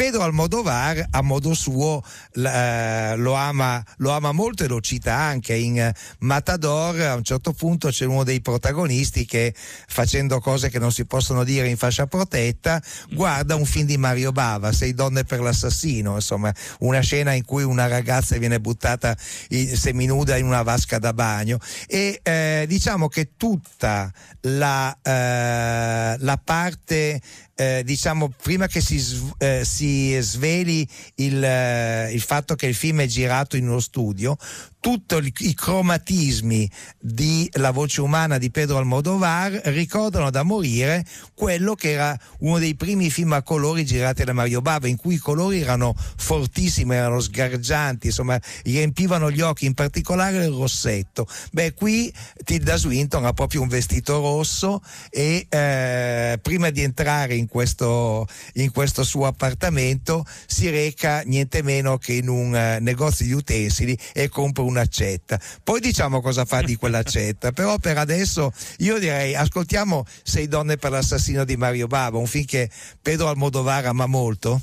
Pedro Almodovar a modo suo eh, lo, ama, lo, ama, molto e lo cita anche in eh, Matador. A un certo punto c'è uno dei protagonisti che facendo cose che non si possono dire in fascia protetta guarda un film di Mario Bava Sei donne per l'assassino. Insomma una scena in cui una ragazza viene buttata in, seminuda in una vasca da bagno. E eh, diciamo che tutta la, eh, la parte eh, diciamo prima che si, eh, si sveli il, eh, il, fatto che il film è girato in uno studio, tutti i cromatismi di La voce umana di Pedro Almodovar ricordano da morire quello che era uno dei primi film a colori girati da Mario Bava, in cui i colori erano fortissimi, erano sgargianti, insomma, riempivano gli occhi, in particolare il rossetto. Beh, qui Tilda Swinton ha proprio un vestito rosso e eh, prima di entrare in questo, in questo, suo appartamento si reca niente meno che in un uh, negozio di utensili e compra un'accetta. Poi diciamo cosa fa di quell'accetta, però per adesso io direi ascoltiamo Sei donne per l'assassino di Mario Bava, un film che Pedro Almodovar ama molto.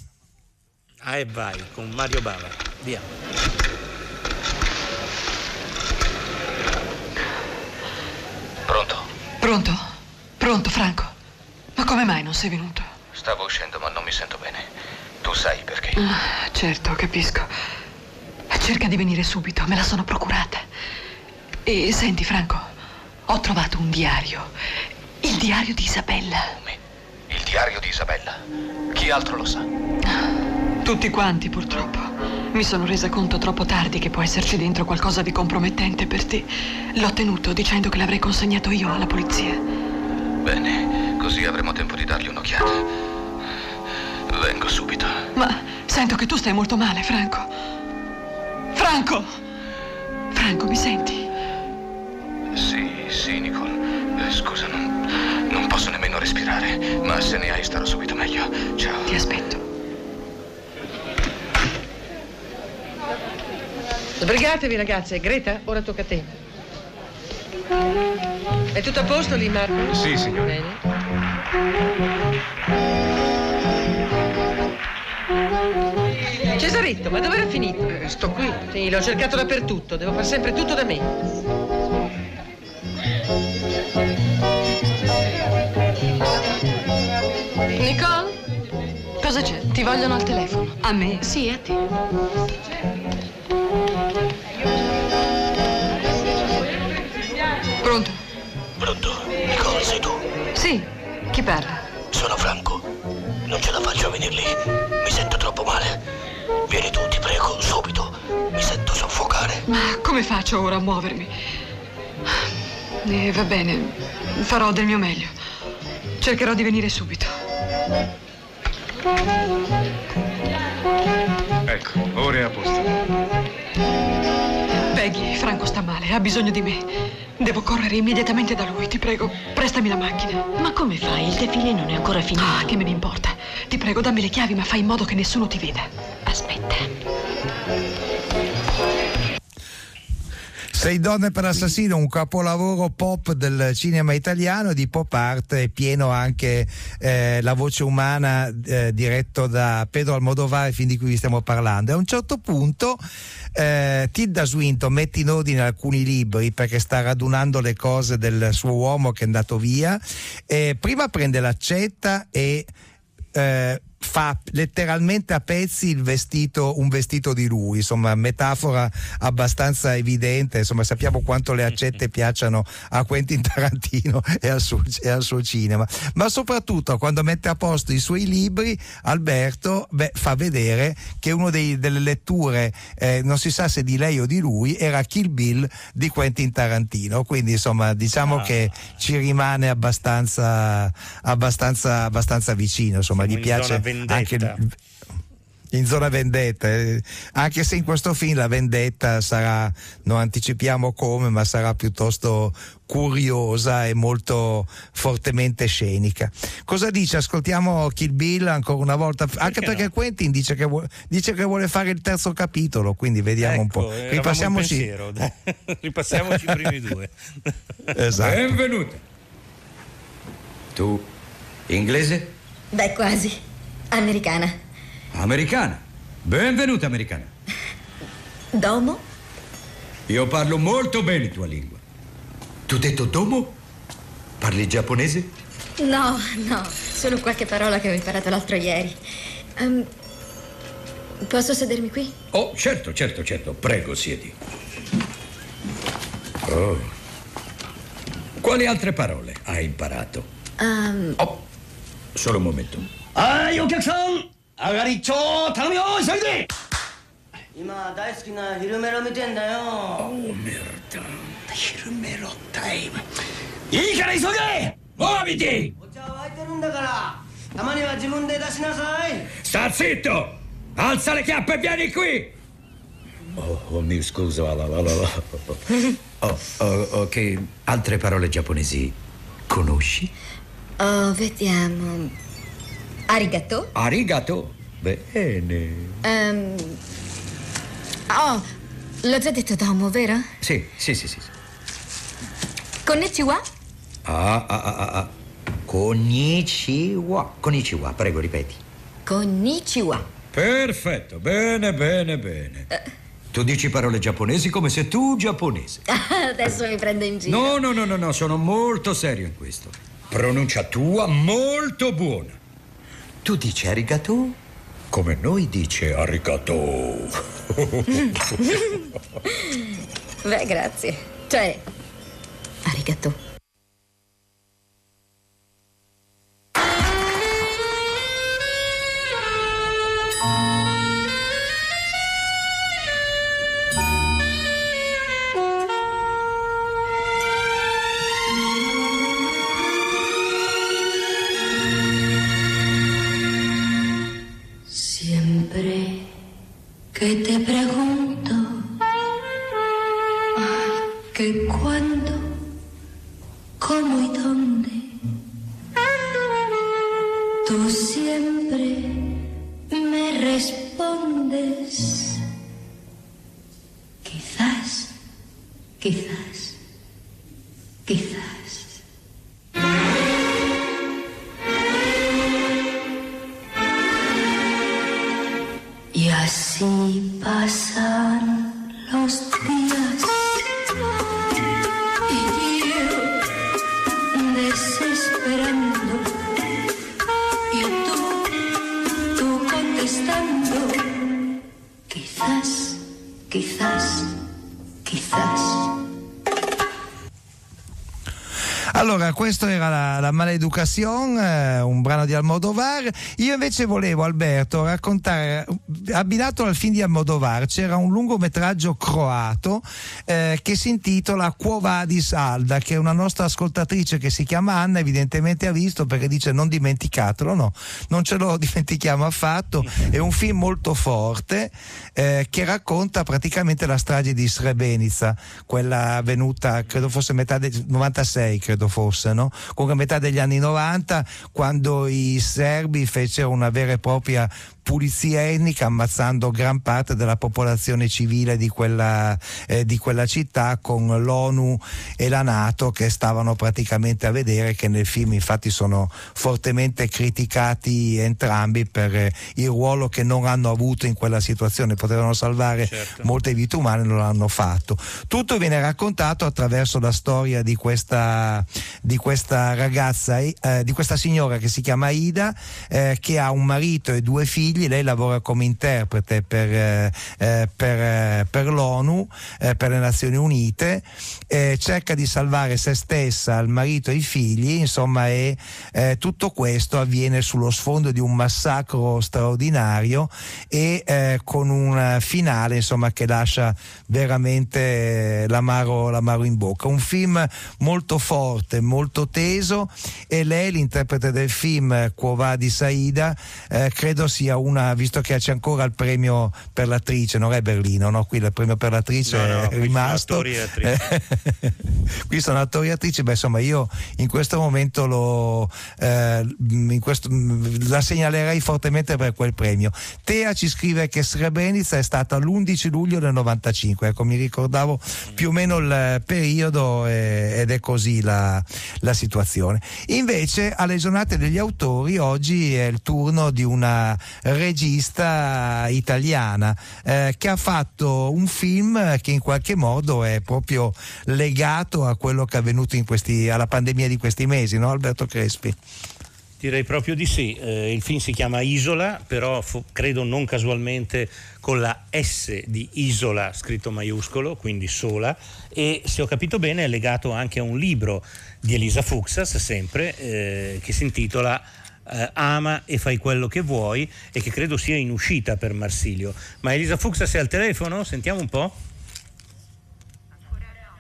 Ah e vai, con Mario Bava, via. Pronto? Pronto? Pronto, Franco? Ma come mai non sei venuto? Stavo uscendo, ma non mi sento bene. Tu sai perché? Ah, certo, capisco. Cerca di venire subito, me la sono procurata. E senti, Franco, ho trovato un diario. Il diario di Isabella. Il diario di Isabella? Chi altro lo sa? Tutti quanti, purtroppo. Mi sono resa conto troppo tardi che può esserci dentro qualcosa di compromettente per te. L'ho tenuto dicendo che l'avrei consegnato io alla polizia. Bene, così avremo tempo di dargli un'occhiata. Vengo subito. Ma sento che tu stai molto male, Franco. Franco! Franco, mi senti? Sì, sì, Nicole. Eh, scusa, non, non posso nemmeno respirare, ma se ne hai starò subito meglio. Ciao. Ti aspetto. Sbrigatevi ragazze, Greta, ora tocca a te. È tutto a posto lì, Marco? Sì, signore. Bene. Cesaretto, ma dove era finito? Eh, sto qui. Sì, l'ho cercato dappertutto, devo fare sempre tutto da me. Nicole? Cosa c'è? Ti vogliono al telefono. A me? Sì, a te. Pronto? Pronto? Nicole, sei tu? Sì. Chi parla? Sono Franco. Non ce la faccio a venire lì. Ma come faccio ora a muovermi? Eh, va bene, farò del mio meglio. Cercherò di venire subito. Ecco, ora è a posto. Peggy, Franco sta male, ha bisogno di me. Devo correre immediatamente da lui, ti prego, prestami la macchina. Ma come fai? Il defilé non è ancora finito. Ah, che me ne importa. Ti prego, dammi le chiavi, ma fai in modo che nessuno ti veda. Aspetta. Sei donne per l'assassino, un capolavoro pop del cinema italiano di pop art è pieno anche eh, La voce umana eh, diretto da Pedro Almodovar, film di cui vi stiamo parlando. E a un certo punto eh, Tilda Swinton mette in ordine alcuni libri perché sta radunando le cose del suo uomo che è andato via. E prima prende l'accetta e eh, fa letteralmente a pezzi il vestito, un vestito di lui, insomma, metafora abbastanza evidente, insomma, sappiamo quanto le accette piacciono a Quentin Tarantino e al, suo, e al suo cinema, ma soprattutto quando mette a posto i suoi libri, Alberto beh, fa vedere che una delle letture, eh, non si sa se di lei o di lui, era Kill Bill di Quentin Tarantino, quindi insomma diciamo ah. che ci rimane abbastanza, abbastanza, abbastanza vicino, insomma, Siamo gli piace vendetta. anche in zona vendetta, eh, anche se in questo film la vendetta sarà, non anticipiamo come, ma sarà piuttosto curiosa e molto fortemente scenica. Cosa dice? Ascoltiamo Kill Bill ancora una volta, anche perché, no? Quentin dice che, vuole, dice che, vuole, fare il terzo capitolo, quindi vediamo ecco, un po'. Ripassiamoci. Ripassiamoci i primi due. esatto. Benvenuta. Tu inglese? Beh, quasi. Americana. Americana. Benvenuta americana. Domo? Io parlo molto bene tua lingua. Tu detto domo? Parli giapponese? No, no, solo qualche parola che ho imparato l'altro ieri. Um, posso sedermi qui? Oh, certo, certo, certo. Prego, siedi. Oh. Quali altre parole hai imparato? Um, oh, solo un momento. はいお客さん上がり一丁頼むよ急いで今大好きな昼メロ見てんだよおメロだ昼メロタイムいいから急げもう見てお茶沸いてるんだからたまには自分で出しなさい Sta zitto! Alza le chiappe e vieni qui! Oh, oh mi scusa, la, la, la, la. Oh, oh, ok, altre parole giapponesi conosci? Oh, vediamo. Arigato? Arigato? Bene. Um, oh, l'ho già detto domo, vero? Sì, sì, sì, sì. Konnichiwa? Ah, ah, ah, ah. Konnichiwa. Konnichiwa, prego, ripeti. Konnichiwa. Perfetto, bene, bene, bene. Uh. Tu dici parole giapponesi come se tu giapponese. Adesso mi prendo in giro. No, no, no, no, no, sono molto serio in questo. Pronuncia tua molto buona. Tu dici arigato? Come noi dice arigato. Beh, grazie. Cioè, arigato. Que te pregunto que cuándo, cómo y dónde. Tú siempre me respondes. Quizás, quizás. Questo era la, la Maleducación, eh, un brano di Almodovar. Io invece volevo, Alberto, raccontare, abbinato al film di Almodovar, c'era un lungometraggio croato eh, che si intitola Quo Vadis Alda, che una nostra ascoltatrice che si chiama Anna, evidentemente ha visto perché dice non dimenticatelo, no, non ce lo dimentichiamo affatto. È un film molto forte eh, che racconta praticamente la strage di Srebrenica, quella avvenuta, credo fosse metà del 96, credo fosse, no? Comunque metà degli anni 90, quando i serbi fecero una vera e propria pulizia etnica ammazzando gran parte della popolazione civile di quella, eh, di quella città con l'ONU e la Nato che stavano praticamente a vedere che nel film infatti sono fortemente criticati entrambi per eh, il ruolo che non hanno avuto in quella situazione, potevano salvare certo. molte vite umane, non l'hanno fatto. Tutto viene raccontato attraverso la storia di questa, di questa ragazza, eh, di questa signora che si chiama Ida, eh, che ha un marito e due figli, lei lavora come interprete per, eh, eh per, eh, per l'ONU, eh, per le Nazioni Unite, cerca di salvare se stessa, il marito e i figli, insomma, e tutto questo avviene sullo sfondo di un massacro straordinario e con un finale insomma, che lascia veramente l'amaro, l'amaro in bocca. Un film molto forte, molto teso e lei, l'interprete del film Quo di Saida, eh, credo sia una, visto che c'è ancora il premio per l'attrice, non è Berlino, no? qui il premio per l'attrice no, no, è rimasto. qui sono attori e attrici, beh insomma io in questo momento lo, eh, in questo, la segnalerei fortemente per quel premio. Tea ci scrive che Srebrenica è stata l'11 luglio del 95, ecco mi ricordavo più o meno il periodo eh, ed è così la, la situazione. Invece alle giornate degli autori oggi è il turno di una regista italiana eh, che ha fatto un film che in qualche modo è proprio legato a quello che è avvenuto questi, alla pandemia di questi mesi, no Alberto Crespi? Direi proprio di sì. Eh, il film si chiama Isola, però fu, credo non casualmente con la S di Isola scritto maiuscolo, quindi sola, e se ho capito bene è legato anche a un libro di Elisa Fuxas, sempre, eh, che si intitola eh, Ama e fai quello che vuoi e che credo sia in uscita per Marsilio. Ma Elisa Fuxas è al telefono? Sentiamo un po'.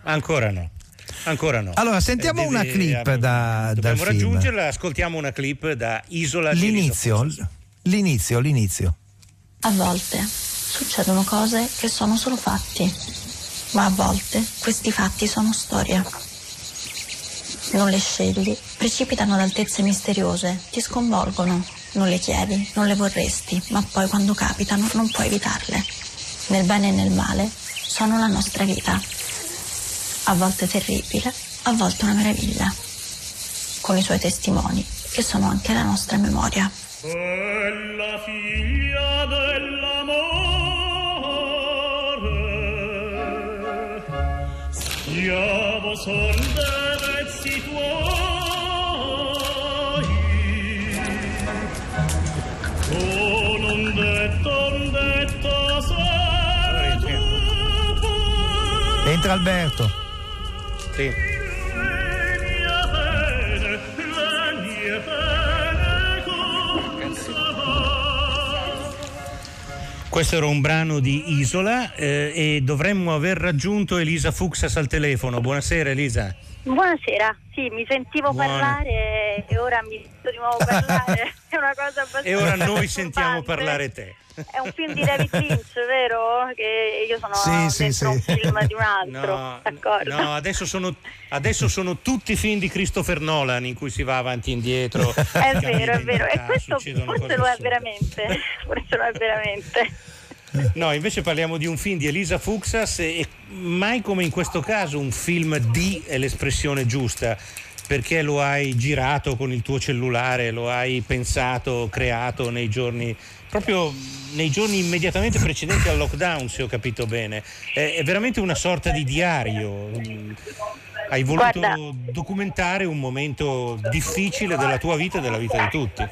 Ancora no. Ancora no. Allora, sentiamo eh, una clip da, Dobbiamo dal raggiungerla, ascoltiamo una clip da Isola L'inizio, l'inizio, l'inizio. A volte succedono cose che sono solo fatti, ma a volte questi fatti sono storia. Non le scegli, precipitano ad altezze misteriose, ti sconvolgono, non le chiedi, non le vorresti, ma poi quando capitano non puoi evitarle. Nel bene e nel male sono la nostra vita. A volte terribile, a volte una meraviglia, con i suoi testimoni, che sono anche la nostra memoria. Quella figlia dell'amore, schiavo son Entra Alberto. Sì. Questo era un brano di Isola eh, e dovremmo aver raggiunto Elisa Fuxas al telefono. Buonasera Elisa. Buonasera, sì, mi sentivo Buona. parlare e ora mi sento di nuovo parlare. È una cosa abbastanza. E ora noi sentiamo parlare te. È un film di David Lynch, vero? Che io sono sì, sì, sì. un film di un altro. No, no adesso, sono, adesso, sono, tutti film di Christopher Nolan in cui si va avanti e indietro. È vero, è vero. E questo forse lo è veramente. Forse lo è veramente. No, invece parliamo di un film di Elisa Fuxas e mai come in questo caso un film di è l'espressione giusta perché lo hai girato con il tuo cellulare, lo hai pensato, creato nei giorni proprio nei giorni immediatamente precedenti al lockdown, se ho capito bene. È, veramente una sorta di diario. Hai voluto Guarda. documentare un momento difficile della tua vita e della vita di tutti.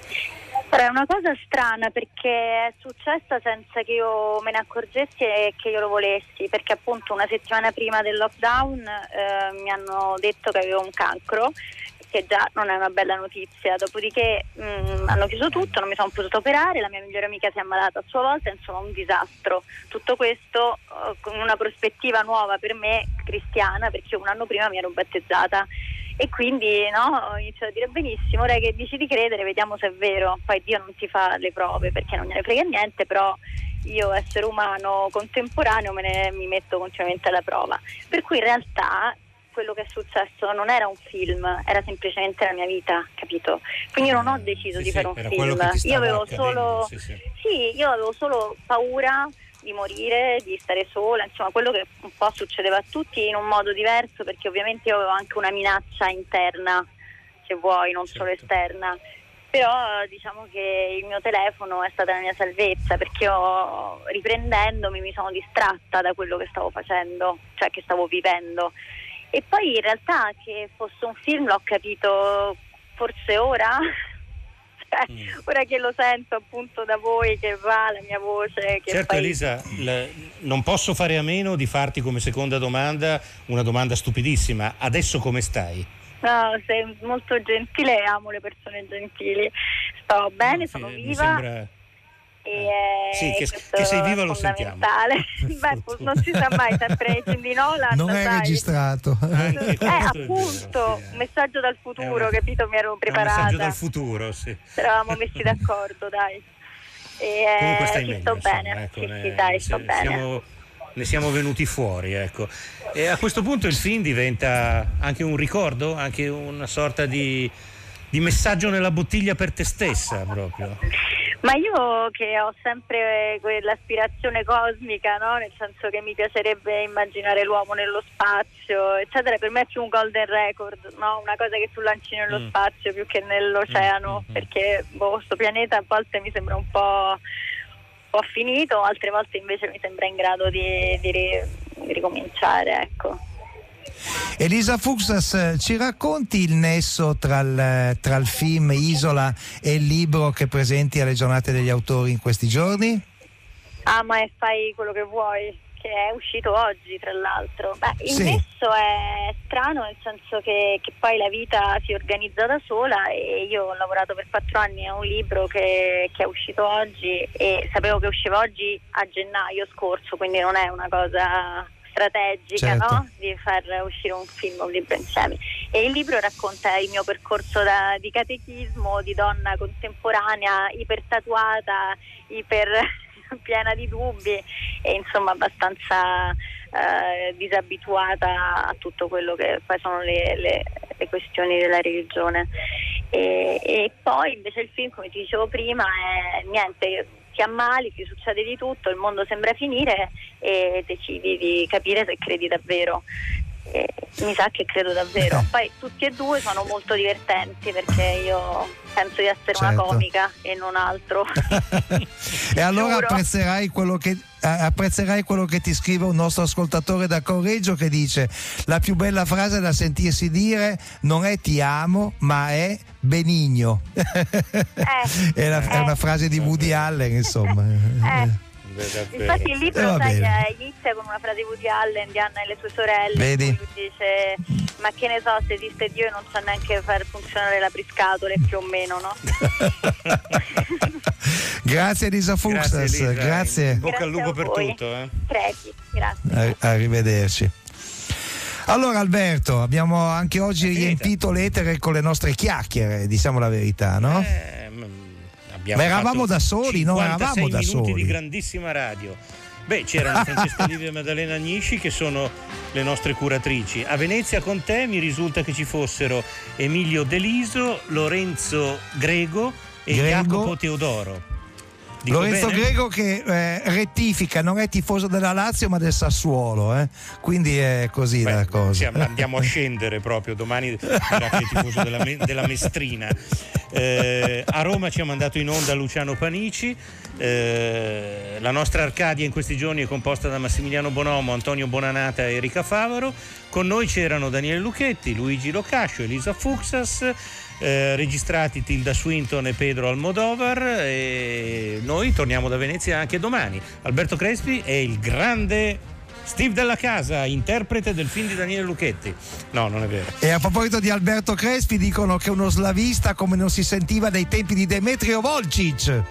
È una cosa strana perché è successa senza che io me ne accorgessi e che io lo volessi, perché appunto una settimana prima del lockdown eh, mi hanno detto che avevo un cancro che già non è una bella notizia. Dopodiché mh, mm, hanno chiuso tutto, non mi sono potuta operare, la mia migliore amica si è ammalata a sua volta, insomma un disastro. Tutto questo uh, con una prospettiva nuova per me, cristiana, perché un anno prima mi ero battezzata. E quindi no, ho iniziato a dire benissimo, ora che dici di credere, vediamo se è vero. Poi Dio non ti fa le prove perché non gliene frega niente, però io essere umano contemporaneo me ne, mi metto continuamente alla prova. Per cui in realtà quello che è successo non era un film, era semplicemente la mia vita, capito? Quindi io non ho deciso Sì, di sì, fare un film. Io avevo solo sì, io avevo solo paura di morire, di stare sola, insomma, quello che un po' succedeva a tutti in un modo diverso, perché ovviamente io avevo anche una minaccia interna, se vuoi, non solo Certo. esterna. Però diciamo che il mio telefono è stata la mia salvezza perché io, riprendendomi mi sono distratta da quello che stavo facendo, cioè che stavo vivendo. E poi in realtà che fosse un film l'ho capito forse ora, Cioè, ora che lo sento appunto da voi che va la mia voce. Certo poi- Elisa, l- non posso fare a meno di farti come seconda domanda una domanda stupidissima. Adesso come stai? No, sei molto gentile e amo le persone gentili. Sto bene, sono Mi viva. sembra... E eh, Sì, che- che sei viva lo sentiamo. Beh, non si sa mai, sempre nei film di Nolan. Non è sai. registrato. Eh, appunto, un messaggio dal futuro, capito? Mi ero È un preparata. messaggio dal futuro, sì. Eravamo messi d'accordo, dai. E, eh, Comunque stai sì, meglio, sto insomma, bene. ecco, sì, ne- sì, dai, sto se- bene. siamo- ne siamo venuti fuori, ecco. E a questo punto il film diventa anche un ricordo, anche una sorta di, di messaggio nella bottiglia per te stessa, proprio. Ma io che ho sempre quell'aspirazione cosmica, no? nel senso che mi piacerebbe immaginare l'uomo nello spazio, eccetera, per me è più un golden record, no? una cosa che tu lanci nello Mm. spazio più che nell'oceano, perché boh, questo pianeta a volte mi sembra un po', un po' finito, altre volte invece mi sembra in grado di, di ri- di ricominciare. Ecco. Elisa Fuxas, ci racconti il nesso tra il, tra il film Isola e il libro che presenti alle giornate degli autori in questi giorni? Ama e fai quello che vuoi, che è uscito oggi tra l'altro. Beh, il Sì. nesso è strano nel senso che, che poi la vita si organizza da sola e io ho lavorato per quattro anni a un libro che, che è uscito oggi e sapevo che usciva oggi a gennaio scorso, quindi non è una cosa strategica Certo. no? di far uscire un film un libro insieme. E il libro racconta il mio percorso da- di catechismo, di donna contemporanea, ipertatuata, iper piena di dubbi e insomma abbastanza eh, disabituata a tutto quello che poi sono le, le- le questioni della religione. E, e poi invece il film, come ti dicevo prima, è niente, ti ammali, ti succede di tutto, il mondo sembra finire e decidi di capire se credi davvero. E mi sa che credo davvero. Poi tutti e due sono molto divertenti perché io penso di essere una Certo. comica e non altro. E allora apprezzerai quello, che, eh, apprezzerai quello che ti scrive un nostro ascoltatore da Correggio che dice la più bella frase da sentirsi dire non è ti amo ma è benigno. è, la- è una frase di Woody Allen insomma. Eh, Infatti il Eh, libro va sai, eh, inizia con una frase di Woody Allen di Anna e le sue sorelle Vedi? dice ma che ne so se esiste Dio e non sa neanche far funzionare l'apriscatole più o meno no? Grazie Elisa Fuxas, Grazie, Elisa. grazie. In bocca al lupo per tutto. Eh. Pregi, grazie Arri- Arrivederci. Allora Alberto, abbiamo anche oggi riempito l'etere con le nostre chiacchiere, diciamo la verità, no? Abbiamo Ma eravamo da soli, no? 56 Eravamo da soli. di grandissima radio. Beh, c'erano Francesca Livia e Maddalena Agnisci che sono le nostre curatrici. A Venezia con te mi risulta che ci fossero Emilio Deliso, Lorenzo Grego e Grego. Jacopo Teodoro. Dico Lorenzo bene? Grego che eh, rettifica, non è tifoso della Lazio ma del Sassuolo, eh? quindi è così la cosa. Sì, andiamo a scendere proprio domani dirà che è tifoso della, della Mestrina Eh, a Roma ci ha mandato in onda Luciano Panici Eh, la nostra Arcadia in questi giorni è composta da Massimiliano Bonomo Antonio Bonanata e Erika Favaro con noi c'erano Daniele Lucchetti Luigi Locascio Elisa Fuxas eh, registrati Tilda Swinton e Pedro Almodovar e noi torniamo da Venezia anche domani Alberto Crespi è il grande Steve Della Casa, interprete del film di Daniele Lucchetti. No, non è vero. E a proposito di Alberto Crespi dicono che è uno slavista come non si sentiva dai tempi di Demetrio Volcic.